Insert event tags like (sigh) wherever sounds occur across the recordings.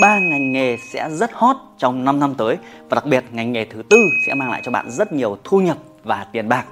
ba ngành nghề sẽ rất hot trong 5 năm tới và đặc biệt ngành nghề thứ tư sẽ mang lại cho bạn rất nhiều thu nhập và tiền bạc.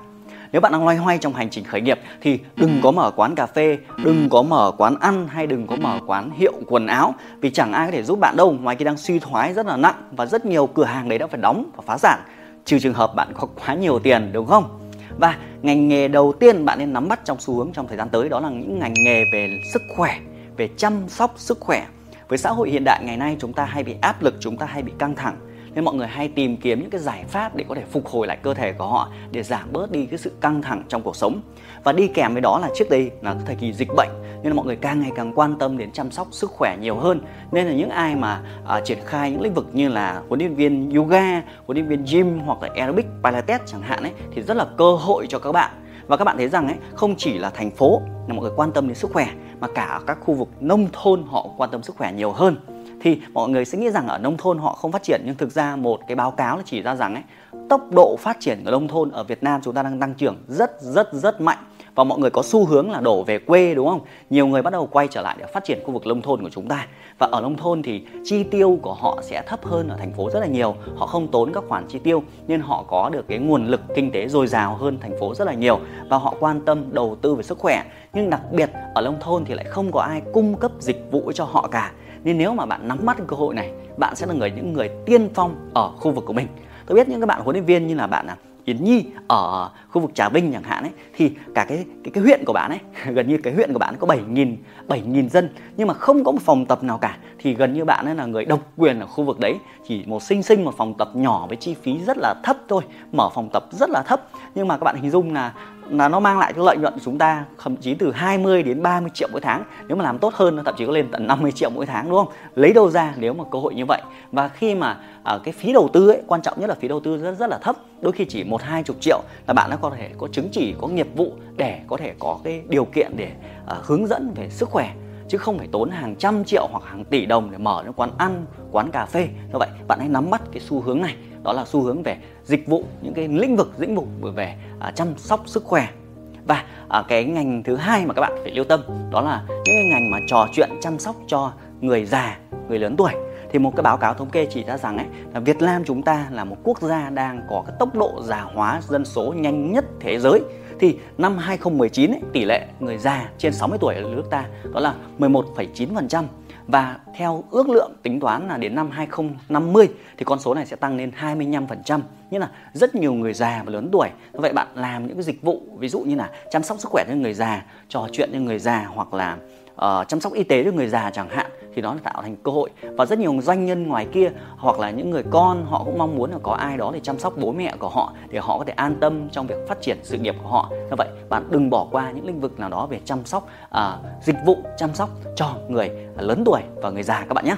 Nếu bạn đang loay hoay trong hành trình khởi nghiệp thì đừng có mở quán cà phê, đừng có mở quán ăn hay đừng có mở quán hiệu quần áo vì chẳng ai có thể giúp bạn đâu ngoài khi đang suy thoái rất là nặng và rất nhiều cửa hàng đấy đã phải đóng và phá sản trừ trường hợp bạn có quá nhiều tiền đúng không? Và ngành nghề đầu tiên bạn nên nắm bắt trong xu hướng trong thời gian tới đó là những ngành nghề về sức khỏe, về chăm sóc sức khỏe. Với xã hội hiện đại ngày nay chúng ta hay bị áp lực, chúng ta hay bị căng thẳng. Nên mọi người hay tìm kiếm những cái giải pháp để có thể phục hồi lại cơ thể của họ để giảm bớt đi cái sự căng thẳng trong cuộc sống. Và đi kèm với đó là trước đây là thời kỳ dịch bệnh nên là mọi người càng ngày càng quan tâm đến chăm sóc sức khỏe nhiều hơn. Nên là những ai mà à, triển khai những lĩnh vực như là huấn luyện viên yoga huấn luyện viên gym hoặc là aerobic pilates chẳng hạn ấy thì rất là cơ hội cho các bạn và các bạn thấy rằng ấy, không chỉ là thành phố là mọi người quan tâm đến sức khỏe, mà cả các khu vực nông thôn họ quan tâm sức khỏe nhiều hơn. Thì mọi người sẽ nghĩ rằng ở nông thôn họ không phát triển, nhưng thực ra một cái báo cáo là chỉ ra rằng ấy, tốc độ phát triển của nông thôn ở Việt Nam chúng ta đang tăng trưởng rất rất rất mạnh và mọi người có xu hướng là đổ về quê, đúng không? Nhiều người bắt đầu quay trở lại để phát triển khu vực nông thôn của chúng ta. Và ở nông thôn thì chi tiêu của họ sẽ thấp hơn ở thành phố rất là nhiều. Họ không tốn các khoản chi tiêu nên họ có được cái nguồn lực kinh tế dồi dào hơn thành phố rất là nhiều và họ quan tâm đầu tư về sức khỏe. Nhưng đặc biệt ở nông thôn thì lại không có ai cung cấp dịch vụ cho họ cả nên nếu mà bạn nắm bắt cơ hội này, bạn sẽ là người, những người tiên phong ở khu vực của mình tôi biết những các bạn huấn luyện viên như là bạn à, Yến Nhi ở khu vực Trà Vinh chẳng hạn ấy, thì cả cái cái cái huyện của bạn ấy, (laughs) gần như cái huyện của bạn có 7.000 7.000 dân, nhưng mà không có một phòng tập nào cả. Thì gần như bạn ấy là người độc quyền ở khu vực đấy. Chỉ một sinh sinh một phòng tập nhỏ với chi phí rất là thấp thôi, mở phòng tập rất là thấp. Nhưng mà các bạn hình dung là là nó mang lại cái lợi nhuận của chúng ta thậm chí từ 20 đến 30 triệu mỗi tháng. Nếu mà làm tốt hơn nó thậm chí có lên tận 50 triệu mỗi tháng đúng không? Lấy đâu ra nếu mà cơ hội như vậy? Và khi mà ở cái phí đầu tư ấy quan trọng nhất là phí đầu tư rất rất là thấp. Đôi khi chỉ một hai chục triệu là bạn đã có thể có chứng chỉ có nghiệp vụ để có thể có cái điều kiện để uh, hướng dẫn về sức khỏe chứ không phải tốn hàng trăm triệu hoặc hàng tỷ đồng để mở những quán ăn quán cà phê. Như vậy bạn hãy nắm bắt cái xu hướng này. Đó là xu hướng về dịch vụ những cái lĩnh vực lĩnh vực về à, chăm sóc sức khỏe. Và à, cái ngành thứ hai mà các bạn phải lưu tâm đó là những cái ngành mà trò chuyện chăm sóc cho người già người lớn tuổi thì một cái báo cáo thống kê chỉ ra rằng ấy là Việt Nam chúng ta là một quốc gia đang có cái tốc độ già hóa dân số nhanh nhất thế giới thì năm 2019 ấy, tỷ lệ người già trên 60 tuổi ở nước ta đó là 11,9% và theo ước lượng tính toán là đến năm 2050 thì con số này sẽ tăng lên 25%. nghĩa là rất nhiều người già và lớn tuổi. Vậy bạn làm những cái dịch vụ ví dụ như là chăm sóc sức khỏe cho người già, trò chuyện cho người già hoặc là uh, chăm sóc y tế cho người già chẳng hạn thì đó là tạo thành cơ hội. Và rất nhiều doanh nhân ngoài kia hoặc là những người con họ cũng mong muốn là có ai đó để chăm sóc bố mẹ của họ để họ có thể an tâm trong việc phát triển sự nghiệp của họ. Như vậy bạn đừng bỏ qua những lĩnh vực nào đó về chăm sóc à, dịch vụ chăm sóc cho người lớn tuổi và người già các bạn nhé.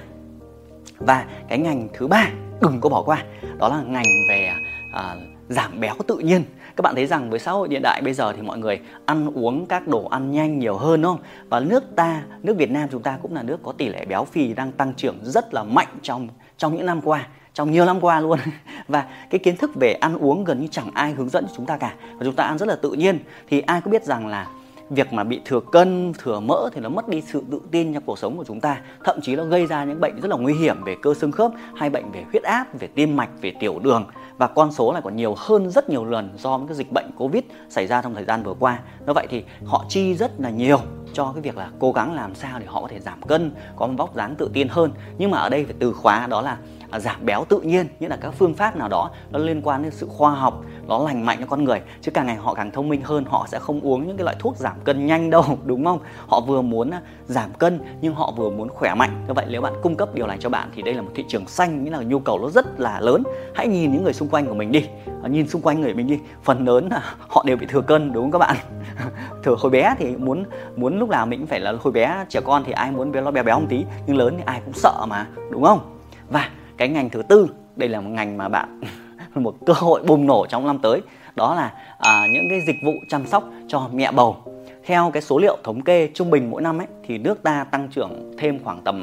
Và cái ngành thứ ba đừng có bỏ qua đó là ngành về à, giảm béo tự nhiên. Các bạn thấy rằng với xã hội hiện đại bây giờ thì mọi người ăn uống các đồ ăn nhanh nhiều hơn, đúng không? Và nước ta, nước Việt Nam chúng ta cũng là nước có tỷ lệ béo phì đang tăng trưởng rất là mạnh trong trong những năm qua, trong nhiều năm qua luôn. (laughs) Và cái kiến thức về ăn uống gần như chẳng ai hướng dẫn cho chúng ta cả. Và chúng ta ăn rất là tự nhiên. Thì ai có biết rằng là việc mà bị thừa cân, thừa mỡ thì nó mất đi sự tự tin trong cuộc sống của chúng ta. Thậm chí nó gây ra những bệnh rất là nguy hiểm về cơ xương khớp, hay bệnh về huyết áp, về tim mạch, về tiểu đường. Và con số này còn nhiều hơn rất nhiều lần do những cái dịch bệnh covid xảy ra trong thời gian vừa qua. Do vậy thì họ chi rất là nhiều cho cái việc là cố gắng làm sao để họ có thể giảm cân, có một vóc dáng tự tin hơn. Nhưng mà ở đây phải từ khóa đó là À, giảm béo tự nhiên như là các phương pháp nào đó nó liên quan đến sự khoa học, nó lành mạnh cho con người. Chứ càng ngày họ càng thông minh hơn, họ sẽ không uống những cái loại thuốc giảm cân nhanh đâu, (laughs) đúng không? Họ vừa muốn à, giảm cân nhưng họ vừa muốn khỏe mạnh. Như vậy nếu bạn cung cấp điều này cho bạn thì đây là một thị trường xanh, nghĩa là nhu cầu nó rất là lớn. Hãy nhìn những người xung quanh của mình đi. À, nhìn xung quanh người mình đi. Phần lớn là (laughs) họ đều bị thừa cân, đúng không các bạn? (laughs) Thừa hồi bé thì muốn muốn lúc nào mình cũng phải là hồi bé trẻ con thì ai muốn béo béo béo một tí, nhưng lớn thì ai cũng sợ mà, đúng không? Và cái ngành thứ tư. Đây là một ngành mà bạn (laughs) một cơ hội bùng nổ trong năm tới. Đó là à, những cái dịch vụ chăm sóc cho mẹ bầu. Theo cái số liệu thống kê trung bình mỗi năm ấy thì nước ta tăng trưởng thêm khoảng tầm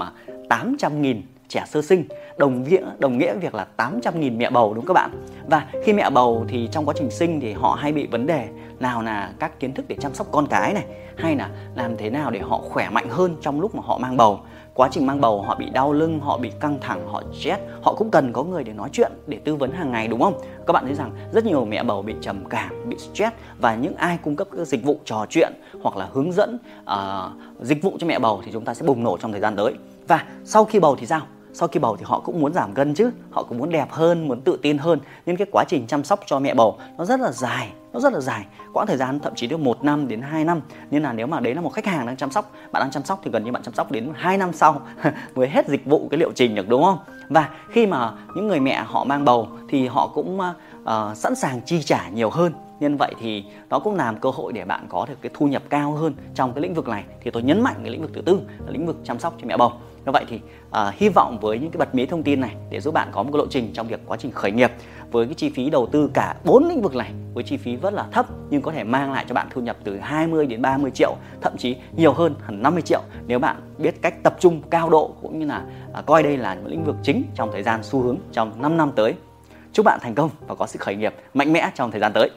800 à, nghìn trẻ sơ sinh đồng nghĩa đồng nghĩa việc là 800.000 mẹ bầu đúng các bạn? Và khi mẹ bầu thì trong quá trình sinh thì họ hay bị vấn đề nào là các kiến thức để chăm sóc con cái này hay là làm thế nào để họ khỏe mạnh hơn trong lúc mà họ mang bầu. Quá trình mang bầu họ bị đau lưng họ bị căng thẳng họ stress họ cũng cần có người để nói chuyện để tư vấn hàng ngày đúng không? Các bạn thấy rằng rất nhiều mẹ bầu bị trầm cảm bị stress và những ai cung cấp các dịch vụ trò chuyện hoặc là hướng dẫn uh, dịch vụ cho mẹ bầu thì chúng ta sẽ bùng nổ trong thời gian tới. Và sau khi bầu thì sao? Sau khi bầu thì họ cũng muốn giảm cân chứ họ cũng muốn đẹp hơn muốn tự tin hơn. Nên cái quá trình chăm sóc cho mẹ bầu nó rất là dài nó rất là dài. Quãng thời gian thậm chí được một năm đến 2 năm. Nên là nếu mà đấy là một khách hàng đang chăm sóc bạn đang chăm sóc thì gần như bạn chăm sóc đến 2 năm sau (laughs) mới hết dịch vụ cái liệu trình được đúng không? Và khi mà những người mẹ họ mang bầu thì họ cũng uh, sẵn sàng chi trả nhiều hơn nhân vậy thì nó cũng làm cơ hội để bạn có được cái thu nhập cao hơn trong cái lĩnh vực này thì tôi nhấn mạnh cái lĩnh vực thứ tư là lĩnh vực chăm sóc cho mẹ bầu như vậy thì uh, hy vọng với những cái bật mí thông tin này để giúp bạn có một cái lộ trình trong việc quá trình khởi nghiệp với cái chi phí đầu tư cả bốn lĩnh vực này với chi phí rất là thấp nhưng có thể mang lại cho bạn thu nhập từ 20 đến 30 triệu thậm chí nhiều hơn hẳn 50 triệu nếu bạn biết cách tập trung cao độ cũng như là uh, coi đây là một lĩnh vực chính trong thời gian xu hướng trong 5 năm tới. Chúc bạn thành công và có sự khởi nghiệp mạnh mẽ trong thời gian tới.